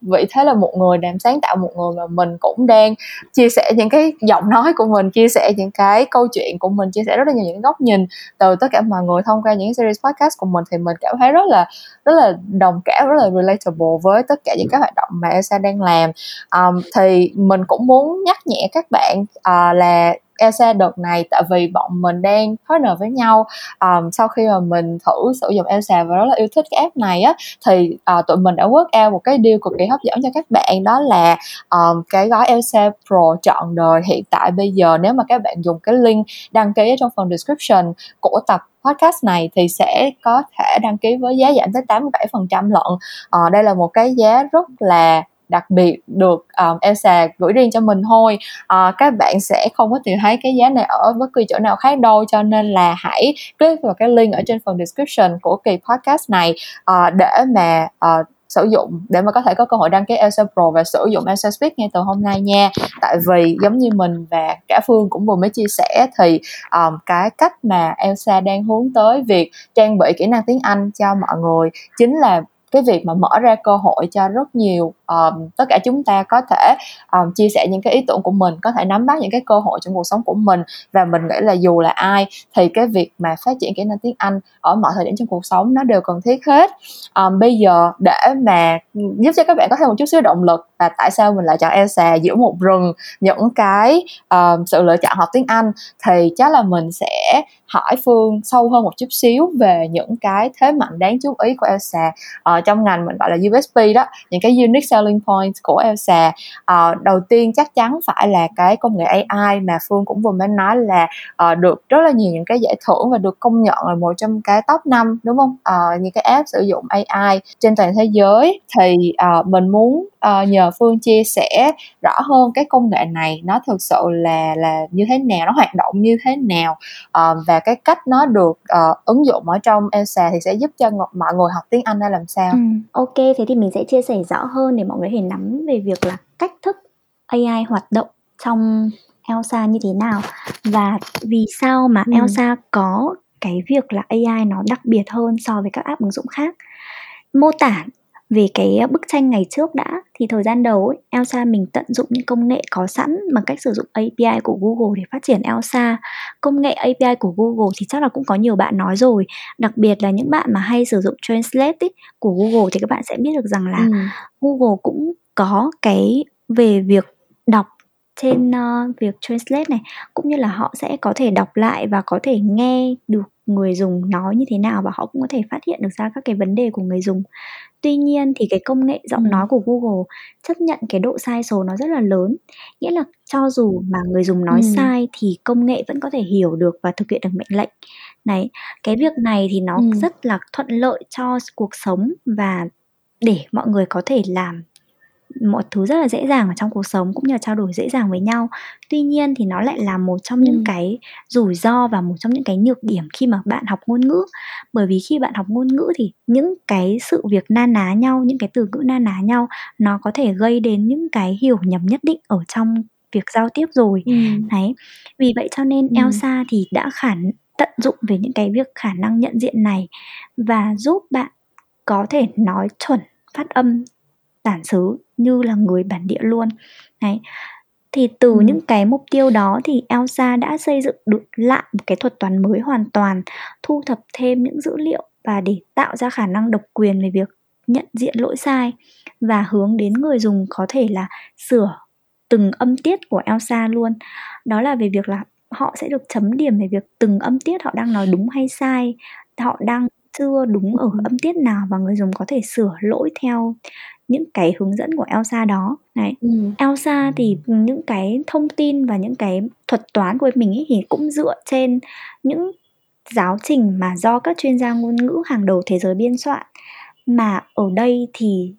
vị thế là một người làm sáng tạo một người mà mình cũng đang chia sẻ những cái giọng nói của mình chia sẻ những cái câu chuyện của mình chia sẻ rất là nhiều những góc nhìn từ tất cả mọi người thông qua những series podcast của mình thì mình cảm thấy rất là rất là đồng cảm rất là relatable với tất cả những cái hoạt động mà Elsa đang làm. Um, thì mình cũng muốn nhắc nhẹ các bạn uh, là Elsa đợt này tại vì bọn mình đang partner với nhau um, sau khi mà mình thử sử dụng Elsa và rất là yêu thích cái app này á thì uh, tụi mình đã work out một cái deal cực kỳ hấp dẫn cho các bạn đó là um, cái gói Elsa Pro chọn đời hiện tại bây giờ nếu mà các bạn dùng cái link đăng ký ở trong phần description của tập podcast này thì sẽ có thể đăng ký với giá giảm tới 87% lận. Uh, đây là một cái giá rất là đặc biệt được um, Elsa gửi riêng cho mình thôi. Uh, các bạn sẽ không có tìm thấy cái giá này ở bất kỳ chỗ nào khác đâu cho nên là hãy click vào cái link ở trên phần description của kỳ podcast này uh, để mà uh, sử dụng để mà có thể có cơ hội đăng ký Elsa Pro và sử dụng Elsa Speak ngay từ hôm nay nha. Tại vì giống như mình và cả Phương cũng vừa mới chia sẻ thì um, cái cách mà Elsa đang hướng tới việc trang bị kỹ năng tiếng Anh cho mọi người chính là cái việc mà mở ra cơ hội cho rất nhiều um, tất cả chúng ta có thể um, chia sẻ những cái ý tưởng của mình có thể nắm bắt những cái cơ hội trong cuộc sống của mình. Và mình nghĩ là dù là ai thì cái việc mà phát triển kỹ năng tiếng Anh ở mọi thời điểm trong cuộc sống nó đều cần thiết hết. Um, bây giờ để mà giúp cho các bạn có thêm một chút xíu động lực là tại sao mình lại chọn Elsa giữa một rừng những cái um, sự lựa chọn học tiếng Anh thì chắc là mình sẽ hỏi Phương sâu hơn một chút xíu về những cái thế mạnh đáng chú ý của Elsa. Uh, trong ngành mình gọi là USP đó những cái unique selling points của Elsa. Uh, đầu tiên chắc chắn phải là cái công nghệ AI mà Phương cũng vừa mới nói là uh, được rất là nhiều những cái giải thưởng và được công nhận là một trong cái top 5 đúng không? Uh, những cái app sử dụng AI trên toàn thế giới. Thì uh, mình muốn uh, nhờ Phương chia sẻ rõ hơn cái công nghệ này nó thực sự là là như thế nào nó hoạt động như thế nào uh, và cái cách nó được uh, ứng dụng ở trong Elsa thì sẽ giúp cho mọi người học tiếng Anh ra làm sao? Ừ, ok, thế thì mình sẽ chia sẻ rõ hơn để mọi người có thể nắm về việc là cách thức AI hoạt động trong Elsa như thế nào và vì sao mà ừ. Elsa có cái việc là AI nó đặc biệt hơn so với các app ứng dụng khác. Mô tả về cái bức tranh ngày trước đã thì thời gian đầu ấy, Elsa mình tận dụng những công nghệ có sẵn bằng cách sử dụng API của Google để phát triển Elsa. Công nghệ API của Google thì chắc là cũng có nhiều bạn nói rồi, đặc biệt là những bạn mà hay sử dụng Translate ấy, của Google thì các bạn sẽ biết được rằng là ừ. Google cũng có cái về việc đọc trên uh, việc translate này cũng như là họ sẽ có thể đọc lại và có thể nghe được người dùng nói như thế nào và họ cũng có thể phát hiện được ra các cái vấn đề của người dùng tuy nhiên thì cái công nghệ giọng nói của Google chấp nhận cái độ sai số nó rất là lớn nghĩa là cho dù mà người dùng nói ừ. sai thì công nghệ vẫn có thể hiểu được và thực hiện được mệnh lệnh này cái việc này thì nó ừ. rất là thuận lợi cho cuộc sống và để mọi người có thể làm mọi thứ rất là dễ dàng ở trong cuộc sống cũng như là trao đổi dễ dàng với nhau. Tuy nhiên thì nó lại là một trong những cái rủi ro và một trong những cái nhược điểm khi mà bạn học ngôn ngữ. Bởi vì khi bạn học ngôn ngữ thì những cái sự việc na ná nhau những cái từ ngữ na ná nhau nó có thể gây đến những cái hiểu nhầm nhất định ở trong việc giao tiếp rồi. Ừ. đấy. Vì vậy cho nên ừ. Elsa thì đã khả tận dụng về những cái việc khả năng nhận diện này và giúp bạn có thể nói chuẩn phát âm bản xứ như là người bản địa luôn. Đấy. Thì từ ừ. những cái mục tiêu đó thì Elsa đã xây dựng được lại một cái thuật toán mới hoàn toàn thu thập thêm những dữ liệu và để tạo ra khả năng độc quyền về việc nhận diện lỗi sai và hướng đến người dùng có thể là sửa từng âm tiết của Elsa luôn. Đó là về việc là họ sẽ được chấm điểm về việc từng âm tiết họ đang nói đúng hay sai họ đang chưa đúng ở âm tiết nào và người dùng có thể sửa lỗi theo những cái hướng dẫn của Elsa đó. Này ừ. Elsa thì những cái thông tin và những cái thuật toán của mình ý thì cũng dựa trên những giáo trình mà do các chuyên gia ngôn ngữ hàng đầu thế giới biên soạn. Mà ở đây thì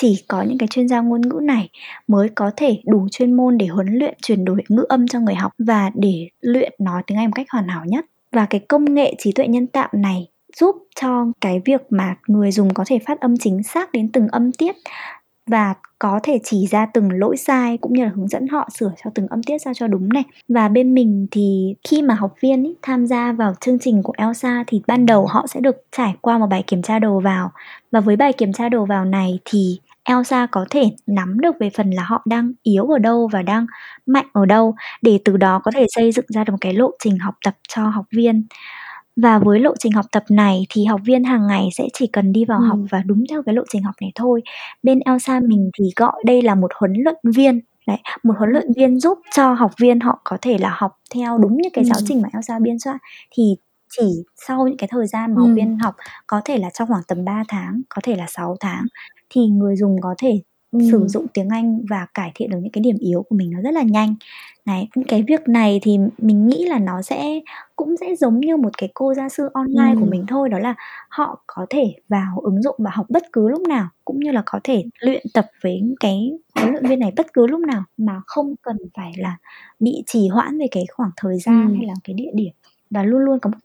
chỉ có những cái chuyên gia ngôn ngữ này mới có thể đủ chuyên môn để huấn luyện chuyển đổi ngữ âm cho người học và để luyện nói tiếng Anh một cách hoàn hảo nhất. Và cái công nghệ trí tuệ nhân tạo này giúp cho cái việc mà người dùng có thể phát âm chính xác đến từng âm tiết và có thể chỉ ra từng lỗi sai cũng như là hướng dẫn họ sửa cho từng âm tiết sao cho đúng này. Và bên mình thì khi mà học viên ý, tham gia vào chương trình của Elsa thì ban đầu họ sẽ được trải qua một bài kiểm tra đầu vào. Và với bài kiểm tra đầu vào này thì Elsa có thể nắm được về phần là họ đang yếu ở đâu và đang mạnh ở đâu để từ đó có thể xây dựng ra được một cái lộ trình học tập cho học viên và với lộ trình học tập này thì học viên hàng ngày sẽ chỉ cần đi vào ừ. học và đúng theo cái lộ trình học này thôi. Bên Elsa mình thì gọi đây là một huấn luyện viên Đấy, một huấn luyện viên giúp cho học viên họ có thể là học theo đúng như cái giáo Ừm. trình mà Elsa biên soạn thì chỉ sau những cái thời gian mà học Ừm. viên học có thể là trong khoảng tầm 3 tháng, có thể là 6 tháng thì người dùng có thể sử Ừm. dụng tiếng Anh và cải thiện được những cái điểm yếu của mình nó rất là nhanh. Đấy, cái việc này thì mình nghĩ là nó sẽ cũng sẽ giống như một cái cô gia sư online của Ừm. mình thôi, đó là họ có thể vào ứng dụng và học bất cứ lúc nào, cũng như là có thể luyện tập với cái huấn luyện viên này bất cứ lúc nào mà không cần phải là bị trì hoãn về cái khoảng thời gian Ừm. hay là cái địa điểm và luôn luôn có một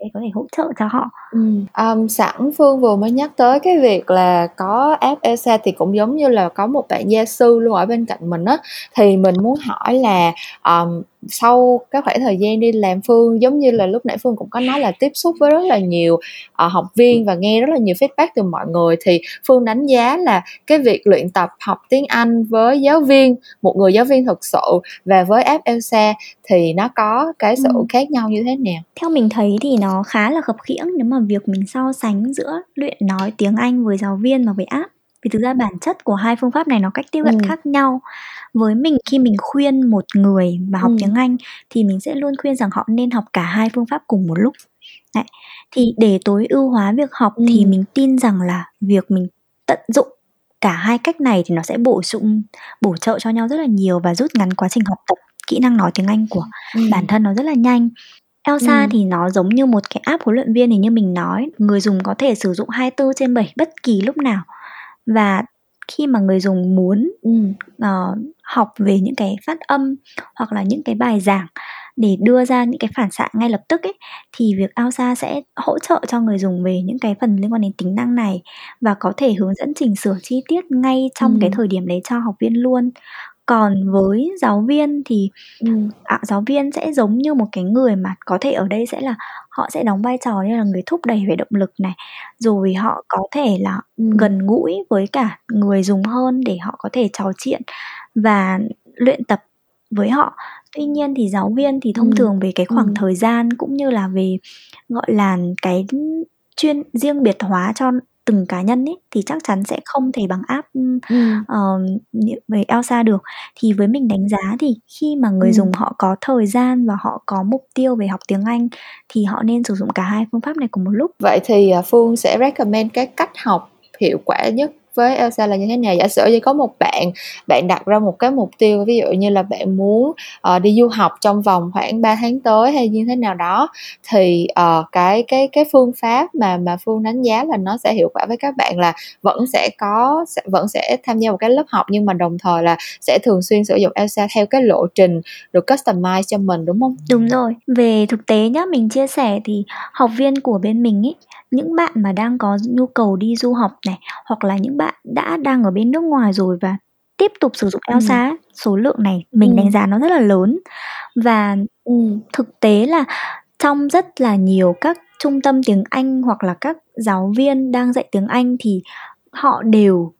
để có thể hỗ trợ cho họ. ừ. um, sẵn Phương vừa mới nhắc tới cái việc là có app Elsa thì cũng giống như là có một bạn gia sư luôn ở bên cạnh mình á, thì mình muốn hỏi là, um, sau cái khoảng thời gian đi làm Phương giống như là lúc nãy Phương cũng có nói là tiếp xúc với rất là nhiều, ờ, học viên và nghe rất là nhiều feedback từ mọi người, thì Phương đánh giá là cái việc luyện tập học tiếng Anh với giáo viên, một người giáo viên thực sự và với app Elsa thì nó có cái sự Ừm. khác nhau như thế nào? Theo mình thấy thì nó khá là khập khiễng nếu mà việc mình so sánh giữa luyện nói tiếng Anh với giáo viên và với app. Vì thực ra bản chất của hai phương pháp này nó cách tiếp cận Ừm. khác nhau. Với mình khi mình khuyên một người mà học Ừm. tiếng Anh thì mình sẽ luôn khuyên rằng họ nên học cả hai phương pháp cùng một lúc. Đấy, thì để tối ưu hóa việc học thì Ừm. mình tin rằng là việc mình tận dụng cả hai cách này thì nó sẽ bổ sung bổ trợ cho nhau rất là nhiều và rút ngắn quá trình học tập kỹ năng nói tiếng Anh của bản Ừm. thân nó rất là nhanh. Elsa Ừm. thì nó giống như một cái app huấn luyện viên thì như mình nói, người dùng có thể sử dụng 24/7 bất kỳ lúc nào. Và khi mà người dùng muốn, ờ, học về những cái phát âm hoặc là những cái bài giảng để đưa ra những cái phản xạ ngay lập tức ấy, thì việc Elsa sẽ hỗ trợ cho người dùng về những cái phần liên quan đến tính năng này và có thể hướng dẫn chỉnh sửa chi tiết ngay trong cái Ừm. thời điểm đấy cho học viên luôn. Còn với giáo viên thì, Ừm. à, giáo viên sẽ giống như một cái người mà có thể ở đây sẽ là họ sẽ đóng vai trò như là người thúc đẩy về động lực này, rồi họ có thể là Ừm. gần gũi với cả người dùng hơn để họ có thể trò chuyện và luyện tập với họ. Tuy nhiên thì giáo viên thì thông Ừm. thường về cái khoảng Ừm. thời gian cũng như là về, gọi là, cái chuyên riêng biệt hóa cho từng cá nhân ấy thì chắc chắn sẽ không thể bằng app, ưm, Ừm. ờ, như về Elsa được. Thì với mình đánh giá thì khi mà người Ừm. dùng họ có thời gian và họ có mục tiêu về học tiếng Anh thì họ nên sử dụng cả hai phương pháp này cùng một lúc. Vậy thì, à, Phương sẽ recommend cái cách học hiệu quả nhất với Elsa là như thế nào? Giả sử như có một bạn, bạn đặt ra một cái mục tiêu, ví dụ như là bạn muốn, uh, đi du học trong vòng khoảng 3 tháng tới hay như thế nào đó, thì, uh, cái cái cái phương pháp mà mà Phương đánh giá là nó sẽ hiệu quả với các bạn là vẫn sẽ có sẽ vẫn sẽ tham gia một cái lớp học nhưng mà đồng thời là sẽ thường xuyên sử dụng Elsa theo cái lộ trình được customize cho mình, đúng không? Đúng rồi. Về thực tế nhá, mình chia sẻ thì học viên của bên mình ấy, những bạn mà đang có nhu cầu đi du học này, hoặc là những bạn đã đang ở bên nước ngoài rồi và tiếp tục sử dụng Ừm. Elsa á, số lượng này mình đánh Ừm. giá nó rất là lớn. Và Ừm. thực tế là trong rất là nhiều các trung tâm tiếng Anh hoặc là các giáo viên đang dạy tiếng Anh thì họ đều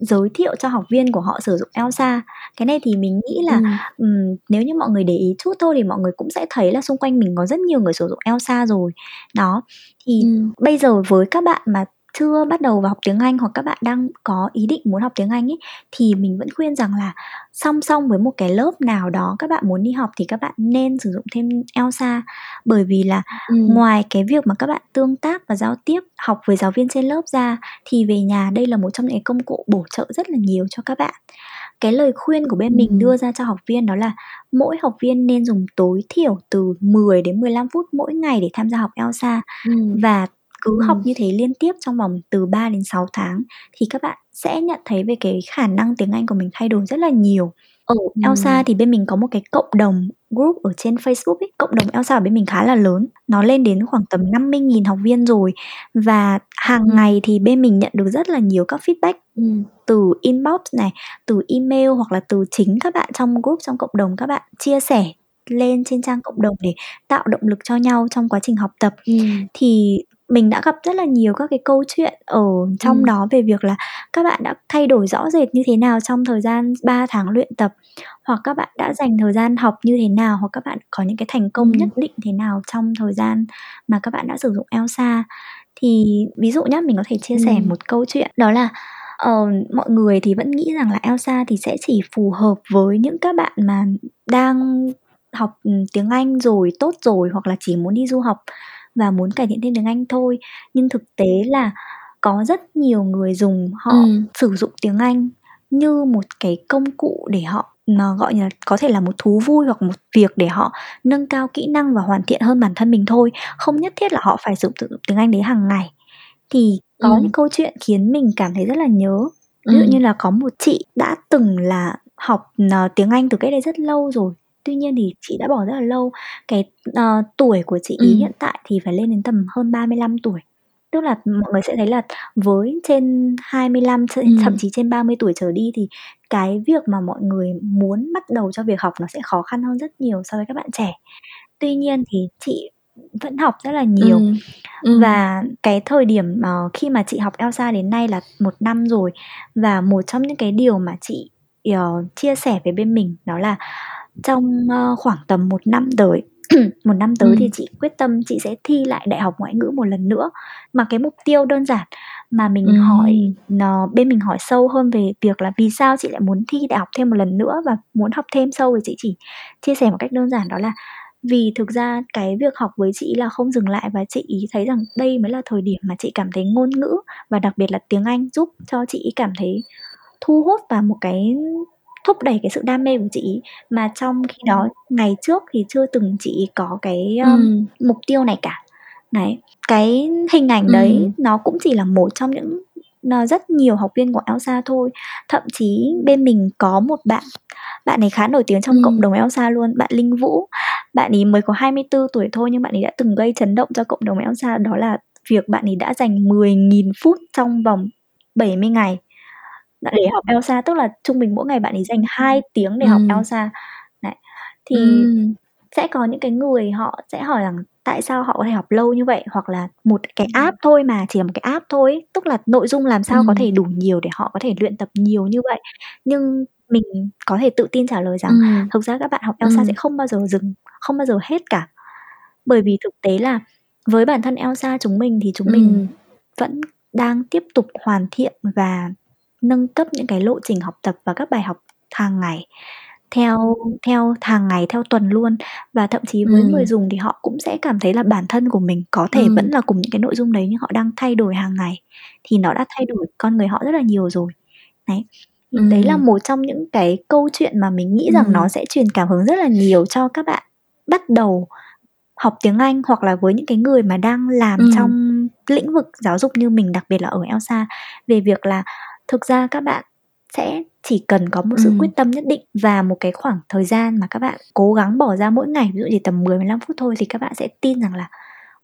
giới thiệu cho học viên của họ sử dụng Elsa. Cái này thì mình nghĩ là, Ừm. ừm, nếu như mọi người để ý chút thôi thì mọi người cũng sẽ thấy là xung quanh mình có rất nhiều người sử dụng Elsa rồi. Đó, thì Ừm. bây giờ với các bạn mà chưa bắt đầu vào học tiếng Anh hoặc các bạn đang có ý định muốn học tiếng Anh ấy, thì mình vẫn khuyên rằng là song song với một cái lớp nào đó các bạn muốn đi học thì các bạn nên sử dụng thêm Elsa. Bởi vì là Ừm. ngoài cái việc mà các bạn tương tác và giao tiếp, học với giáo viên trên lớp ra thì về nhà đây là một trong những công cụ bổ trợ rất là nhiều cho các bạn. Cái lời khuyên của bên mình Ừm. đưa ra cho học viên đó là mỗi học viên nên dùng tối thiểu từ 10 đến 15 phút mỗi ngày để tham gia học Elsa Ừm. và cứ học Ừm. như thế liên tiếp trong vòng từ 3 đến 6 tháng thì các bạn sẽ nhận thấy về cái khả năng tiếng Anh của mình thay đổi rất là nhiều. Ở Elsa Ừm. thì bên mình có một cái cộng đồng group ở trên Facebook ấy, cộng đồng Elsa ở bên mình khá là lớn, nó lên đến khoảng tầm 50.000 học viên rồi và hàng Ừm. ngày thì bên mình nhận được rất là nhiều các feedback Ừm. từ inbox này, từ email hoặc là từ chính các bạn trong group, trong cộng đồng các bạn chia sẻ lên trên trang cộng đồng để tạo động lực cho nhau trong quá trình học tập. Ừm. Thì mình đã gặp rất là nhiều các cái câu chuyện ở trong Ừm. đó về việc là các bạn đã thay đổi rõ rệt như thế nào trong thời gian 3 tháng luyện tập, hoặc các bạn đã dành thời gian học như thế nào, hoặc các bạn có những cái thành công nhất Ừm. định thế nào trong thời gian mà các bạn đã sử dụng Elsa. Thì ví dụ nhá, mình có thể chia sẻ Ừm. một câu chuyện đó là ờ, mọi người thì vẫn nghĩ rằng là Elsa thì sẽ chỉ phù hợp với những các bạn mà đang học ừ, tiếng Anh rồi tốt rồi hoặc là chỉ muốn đi du học và muốn cải thiện thêm tiếng Anh thôi nhưng thực tế là có rất nhiều người dùng họ ừ. sử dụng tiếng Anh như một cái công cụ để họ nó gọi là có thể là một thú vui hoặc một việc để họ nâng cao kỹ năng và hoàn thiện hơn bản thân mình thôi không nhất thiết là họ phải sử dụng tiếng Anh đấy hàng ngày thì có ừ. những câu chuyện khiến mình cảm thấy rất là nhớ ví dụ ừ. như là có một chị đã từng là học uh, tiếng Anh từ cách đây rất lâu rồi tuy nhiên thì chị đã bỏ rất là lâu cái uh, tuổi của chị ý ừ. hiện tại thì phải lên đến tầm hơn 35 tuổi tức là mọi người sẽ thấy là với trên 25 ừ. thậm chí trên 30 tuổi trở đi thì cái việc mà mọi người muốn bắt đầu cho việc học nó sẽ khó khăn hơn rất nhiều so với các bạn trẻ tuy nhiên thì chị vẫn học rất là nhiều ừ. Ừ. và cái thời điểm uh, khi mà chị học Elsa đến nay là một năm rồi và một trong những cái điều mà chị uh, chia sẻ với bên mình đó là trong uh, khoảng tầm một năm tới một năm tới ừ. thì chị quyết tâm chị sẽ thi lại đại học ngoại ngữ một lần nữa mà cái mục tiêu đơn giản mà mình ừ. hỏi nó bên mình hỏi sâu hơn về việc là vì sao chị lại muốn thi đại học thêm một lần nữa và muốn học thêm sâu thì chị chỉ chia sẻ một cách đơn giản đó là vì thực ra cái việc học với chị là không dừng lại và chị ý thấy rằng đây mới là thời điểm mà chị cảm thấy ngôn ngữ và đặc biệt là tiếng Anh giúp cho chị cảm thấy thu hút và một cái thúc đẩy cái sự đam mê của chị mà trong khi đó ngày trước thì chưa từng chị có cái um, ừ. mục tiêu này cả đấy cái hình ảnh đấy ừ. nó cũng chỉ là một trong những nó rất nhiều học viên của Elsa thôi thậm chí bên mình có một bạn bạn ấy khá nổi tiếng trong ừ. cộng đồng Elsa luôn bạn Linh Vũ bạn ấy mới có 24 tuổi thôi nhưng bạn ấy đã từng gây chấn động cho cộng đồng Elsa đó là việc bạn ấy đã dành 10.000 phút trong vòng 70 ngày để học Elsa tức là trung bình mỗi ngày bạn ấy dành 2 tiếng để học Elsa. Đấy. thì Ừm. sẽ có những cái người họ sẽ hỏi rằng tại sao họ có thể học lâu như vậy? Hoặc là một cái app thôi mà chỉ là một cái app thôi. Tức là nội dung làm sao có thể đủ nhiều để họ có thể luyện tập nhiều như vậy? Nhưng mình có thể tự tin trả lời rằng Ừm. thực ra các bạn học Elsa sẽ không bao giờ dừng không bao giờ hết cả. Bởi vì thực tế là với bản thân Elsa chúng mình thì chúng mình vẫn đang tiếp tục hoàn thiện và nâng cấp những cái lộ trình học tập và các bài học hàng ngày theo theo hàng ngày theo tuần luôn và thậm chí với ừ. người dùng thì họ cũng sẽ cảm thấy là bản thân của mình có thể ừ. vẫn là cùng những cái nội dung đấy nhưng họ đang thay đổi hàng ngày thì nó đã thay đổi con người họ rất là nhiều rồi đấy thì ừ. đấy là một trong những cái câu chuyện mà mình nghĩ rằng nó sẽ truyền cảm hứng rất là nhiều cho các bạn bắt đầu học tiếng Anh hoặc là với những cái người mà đang làm ừ. trong lĩnh vực giáo dục như mình đặc biệt là ở Elsa về việc là thực ra các bạn sẽ chỉ cần có một sự ừ. quyết tâm nhất định và một cái khoảng thời gian mà các bạn cố gắng bỏ ra mỗi ngày ví dụ chỉ tầm 10 15 phút thôi thì các bạn sẽ tin rằng là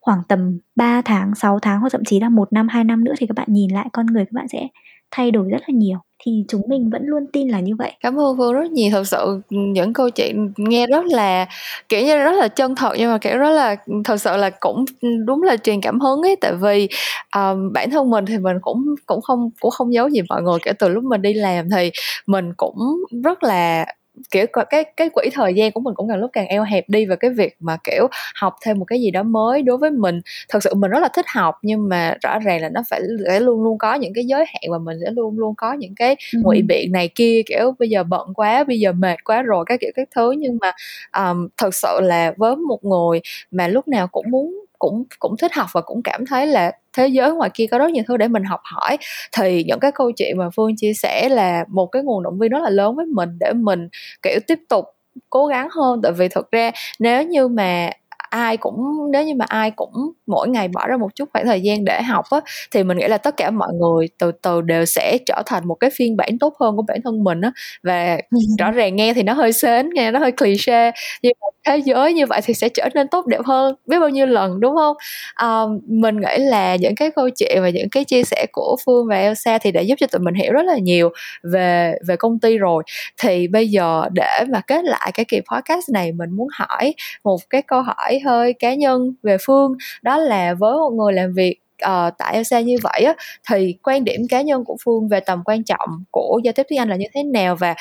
khoảng tầm 3 tháng, 6 tháng hoặc thậm chí là một năm, hai năm nữa thì các bạn nhìn lại con người các bạn sẽ thay đổi rất là nhiều thì chúng mình vẫn luôn tin là như vậy. Cảm ơn phương rất nhiều. Thật sự những câu chuyện nghe rất là kiểu như rất là chân thật nhưng mà kiểu rất là thật sự là cũng đúng là truyền cảm hứng ấy. Tại vì um, bản thân mình thì mình cũng cũng không cũng không giấu gì mọi người. Kể từ lúc mình đi làm thì mình cũng rất là kiểu cái cái quỹ thời gian của mình cũng càng lúc càng eo hẹp đi và cái việc mà kiểu học thêm một cái gì đó mới đối với mình thật sự mình rất là thích học nhưng mà rõ ràng là nó phải sẽ luôn luôn có những cái giới hạn và mình sẽ luôn luôn có những cái ngụy biện này kia kiểu bây giờ bận quá bây giờ mệt quá rồi các kiểu các thứ. Nhưng mà um, thật sự là với một người mà lúc nào cũng muốn cũng cũng thích học và cũng cảm thấy là thế giới ngoài kia có rất nhiều thứ để mình học hỏi. Thì những cái câu chuyện mà phương chia sẻ là một cái nguồn động viên rất là lớn với mình để mình, kiểu, tiếp tục cố gắng hơn. Tại vì thật ra nếu như mà ai cũng nếu như mà ai cũng mỗi ngày bỏ ra một chút khoảng thời gian để học á thì mình nghĩ là tất cả mọi người từ từ đều sẽ trở thành một cái phiên bản tốt hơn của bản thân mình á. Và rõ ràng nghe thì nó hơi sến nghe nó hơi cliché nhưng mà thế giới như vậy thì sẽ trở nên tốt đẹp hơn biết bao nhiêu lần đúng không? Um, mình nghĩ là những cái câu chuyện và những cái chia sẻ của phương và elsa thì đã giúp cho tụi mình hiểu rất là nhiều về về công ty rồi. Thì bây giờ để mà kết lại cái kỳ podcast này mình muốn hỏi một cái câu hỏi hơi cá nhân về phương đó là với một người làm việc uh, tại Elsa như vậy á thì quan điểm cá nhân của Phương về tầm quan trọng của giao tiếp tiếng Anh là như thế nào và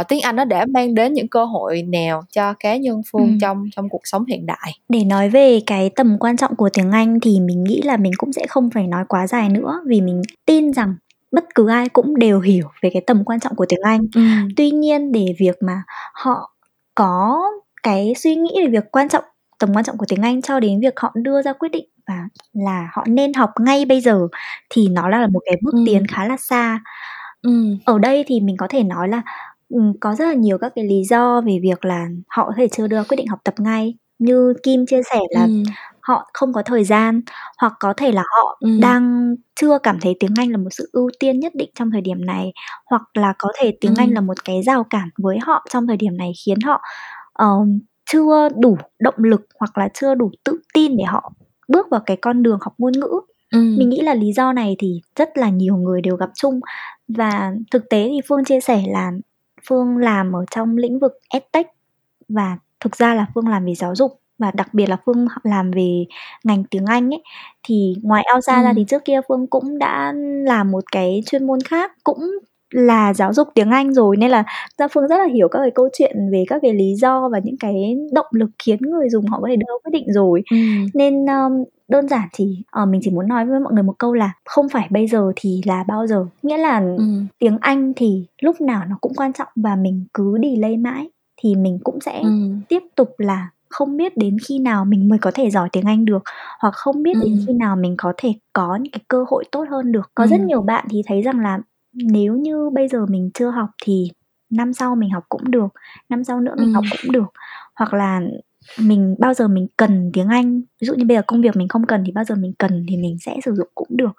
uh, tiếng Anh nó đã mang đến những cơ hội nào cho cá nhân Phương ừ. trong trong cuộc sống hiện đại. Để nói về cái tầm quan trọng của tiếng Anh thì mình nghĩ là mình cũng sẽ không phải nói quá dài nữa vì mình tin rằng bất cứ ai cũng đều hiểu về cái tầm quan trọng của tiếng Anh. Ừ. Tuy nhiên để việc mà họ có cái suy nghĩ về việc quan trọng tầm quan trọng của tiếng Anh cho đến việc họ đưa ra quyết định và là họ nên học ngay bây giờ thì nó là một cái bước ừ. tiến khá là xa. Ừ. Ở đây thì mình có thể nói là có rất là nhiều các cái lý do về việc là họ có thể chưa đưa quyết định học tập ngay. Như Kim chia sẻ là Ừm. họ không có thời gian, hoặc có thể là họ Ừm. đang chưa cảm thấy tiếng Anh là một sự ưu tiên nhất định trong thời điểm này, hoặc là có thể tiếng Anh là một cái rào cản với họ trong thời điểm này khiến họ, ờ, chưa đủ động lực hoặc là chưa đủ tự tin để họ bước vào cái con đường học ngôn ngữ. Mình nghĩ là lý do này thì rất là nhiều người đều gặp chung. Và thực tế thì Phương chia sẻ là Phương làm ở trong lĩnh vực EdTech và thực ra là Phương làm về giáo dục và đặc biệt là Phương làm về ngành tiếng Anh ấy. Thì ngoài Elsa ra thì trước kia Phương cũng đã làm một cái chuyên môn khác cũng là giáo dục tiếng Anh rồi nên là ra Phương rất là hiểu các cái câu chuyện về các cái lý do và những cái động lực khiến người dùng họ có thể đưa quyết định rồi. Ừm. Nên, ờm, đơn giản thì, ờ, mình chỉ muốn nói với mọi người một câu là không phải bây giờ thì là bao giờ. Nghĩa là Ừm. tiếng Anh thì lúc nào nó cũng quan trọng và mình cứ delay mãi thì mình cũng sẽ Ừm. tiếp tục là không biết đến khi nào mình mới có thể giỏi tiếng Anh được, hoặc không biết đến khi nào mình có thể có những cái cơ hội tốt hơn được. Có rất nhiều bạn thì thấy rằng là nếu như bây giờ mình chưa học thì năm sau mình học cũng được, năm sau nữa mình học cũng được. Hoặc là mình bao giờ mình cần tiếng Anh, ví dụ như bây giờ công việc mình không cần thì bao giờ mình cần thì mình sẽ sử dụng cũng được.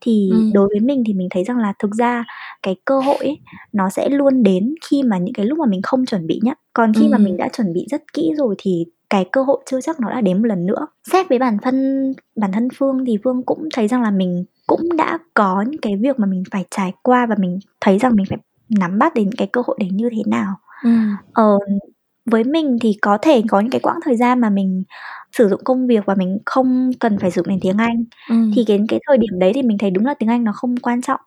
Thì Ừm. đối với mình thì mình thấy rằng là thực ra cái cơ hội ấy, nó sẽ luôn đến khi mà những cái lúc mà mình không chuẩn bị nhất. Còn khi mà mình đã chuẩn bị rất kỹ rồi thì cái cơ hội chưa chắc nó đã đến một lần nữa. Xét với bản thân bản thân Phương thì Phương cũng thấy rằng là mình cũng đã có những cái việc mà mình phải trải qua và mình thấy rằng mình phải nắm bắt đến cái cơ hội đấy như thế nào. Ừm. Ờ, với mình thì có thể có những cái quãng thời gian mà mình sử dụng công việc và mình không cần phải dùng đến tiếng Anh. Ừm. Thì cái cái thời điểm đấy thì mình thấy đúng là tiếng Anh nó không quan trọng.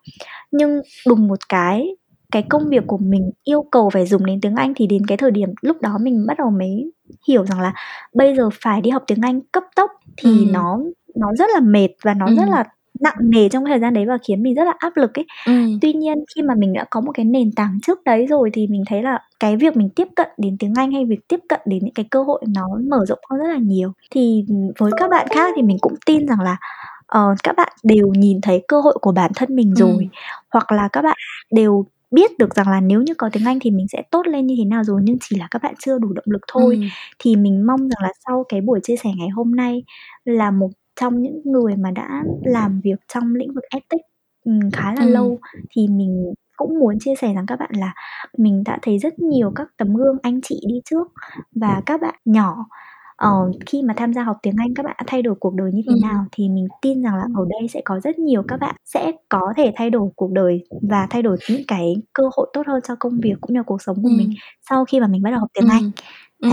Nhưng đùng một cái, cái công việc của mình yêu cầu phải dùng đến tiếng Anh thì đến cái thời điểm lúc đó mình bắt đầu mới hiểu rằng là bây giờ phải đi học tiếng Anh cấp tốc thì Ừm. nó nó rất là mệt và nó rất là nặng nề trong thời gian đấy và khiến mình rất là áp lực ấy. Ừm. Tuy nhiên khi mà mình đã có một cái nền tảng trước đấy rồi thì mình thấy là cái việc mình tiếp cận đến tiếng Anh hay việc tiếp cận đến những cái cơ hội nó mở rộng hơn rất là nhiều. Thì với các bạn khác thì mình cũng tin rằng là ờ, các bạn đều nhìn thấy cơ hội của bản thân mình rồi Ừm. hoặc là các bạn đều biết được rằng là nếu như có tiếng Anh thì mình sẽ tốt lên như thế nào rồi nhưng chỉ là các bạn chưa đủ động lực thôi. Ừm. Thì mình mong rằng là sau cái buổi chia sẻ ngày hôm nay là một trong những người mà đã làm việc trong lĩnh vực EdTech ừm, khá là Ừm. lâu thì mình cũng muốn chia sẻ rằng các bạn là mình đã thấy rất nhiều các tấm gương anh chị đi trước và các bạn nhỏ ờ, khi mà tham gia học tiếng Anh các bạn đã thay đổi cuộc đời như thế Ừm. nào thì mình tin rằng là ở đây sẽ có rất nhiều các bạn sẽ có thể thay đổi cuộc đời và thay đổi những cái cơ hội tốt hơn cho công việc cũng như cuộc sống của Ừm. mình sau khi mà mình bắt đầu học tiếng Anh. Ừm. Ừ,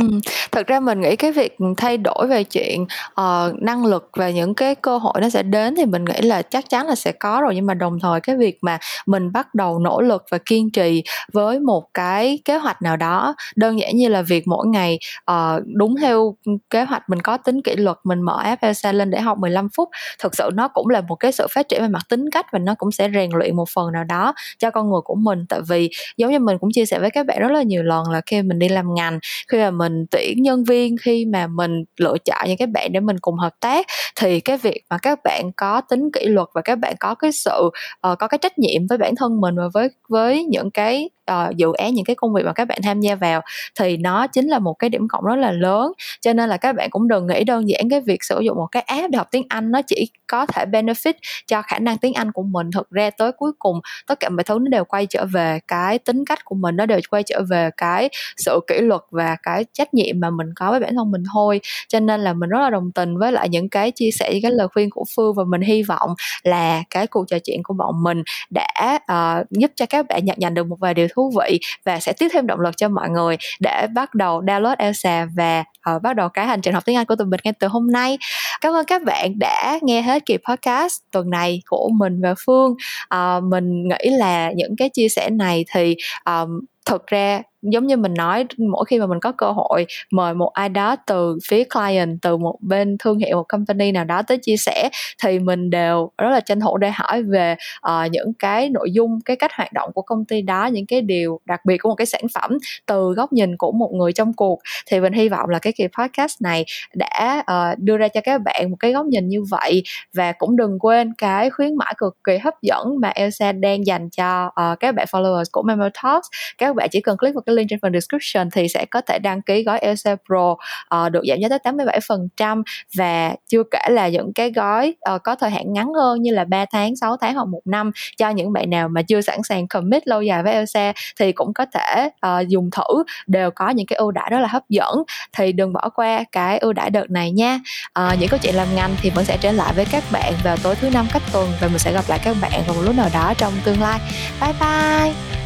thật ra mình nghĩ cái việc thay đổi về chuyện, uh, năng lực và những cái cơ hội nó sẽ đến thì mình nghĩ là chắc chắn là sẽ có rồi, nhưng mà đồng thời cái việc mà mình bắt đầu nỗ lực và kiên trì với một cái kế hoạch nào đó, đơn giản như là việc mỗi ngày, uh, đúng theo, kế hoạch mình có tính kỷ luật, mình mở FLC lên để học 15 phút, thực sự nó cũng là một cái sự phát triển về mặt tính cách và nó cũng sẽ rèn luyện một phần nào đó cho con người của mình. Tại vì giống như mình cũng chia sẻ với các bạn rất là nhiều lần là khi mình đi làm ngành, khi mà mình tuyển nhân viên khi mà mình lựa chọn những cái bạn để mình cùng hợp tác thì cái việc mà các bạn có tính kỷ luật và các bạn có cái sự uh, có cái trách nhiệm với bản thân mình và với với những cái uh, dự án những cái công việc mà các bạn tham gia vào thì nó chính là một cái điểm cộng rất là lớn. Cho nên là các bạn cũng đừng nghĩ đơn giản cái việc sử dụng một cái app để học tiếng Anh nó chỉ có thể benefit cho khả năng tiếng Anh của mình. Thực ra tới cuối cùng tất cả mọi thứ nó đều quay trở về cái tính cách của mình nó đều quay trở về cái sự kỷ luật và cái trách nhiệm mà mình có với bản thân mình thôi. Cho nên là mình rất là đồng tình với lại những cái chia sẻ những cái lời khuyên của phương và mình hy vọng là cái cuộc trò chuyện của bọn mình đã uh, giúp cho các bạn nhận nhận được một vài điều thú vị và sẽ tiếp thêm động lực cho mọi người để bắt đầu download Elsa và uh, bắt đầu cái hành trình học tiếng Anh của tụi mình ngay từ hôm nay. Cảm ơn các bạn đã nghe hết kỳ podcast tuần này của mình và Phương. Uh, mình nghĩ là những cái chia sẻ này thì um, thực ra giống như mình nói mỗi khi mà mình có cơ hội mời một ai đó từ phía client từ một bên thương hiệu một company nào đó tới chia sẻ thì mình đều rất là tranh thủ để hỏi về uh, những cái nội dung cái cách hoạt động của công ty đó những cái điều đặc biệt của một cái sản phẩm từ góc nhìn của một người trong cuộc. Thì mình hy vọng là cái kỳ podcast này đã uh, đưa ra cho các bạn một cái góc nhìn như vậy. Và cũng đừng quên cái khuyến mãi cực kỳ hấp dẫn mà Elsa đang dành cho uh, các bạn followers của Memo Talks. Các bạn chỉ cần click vào cái link trên phần description thì sẽ có thể đăng ký gói LC Pro uh, được giảm giá tới 87% và chưa kể là những cái gói uh, có thời hạn ngắn hơn như là 3 tháng, 6 tháng hoặc một năm cho những bạn nào mà chưa sẵn sàng commit lâu dài với LC thì cũng có thể uh, dùng thử. Đều có những cái ưu đãi rất là hấp dẫn. Thì đừng bỏ qua cái ưu đãi đợt này nha. Uh, những câu chuyện làm ngành thì vẫn sẽ trở lại với các bạn vào tối thứ năm cách tuần và mình sẽ gặp lại các bạn vào một lúc nào đó trong tương lai. Bye bye!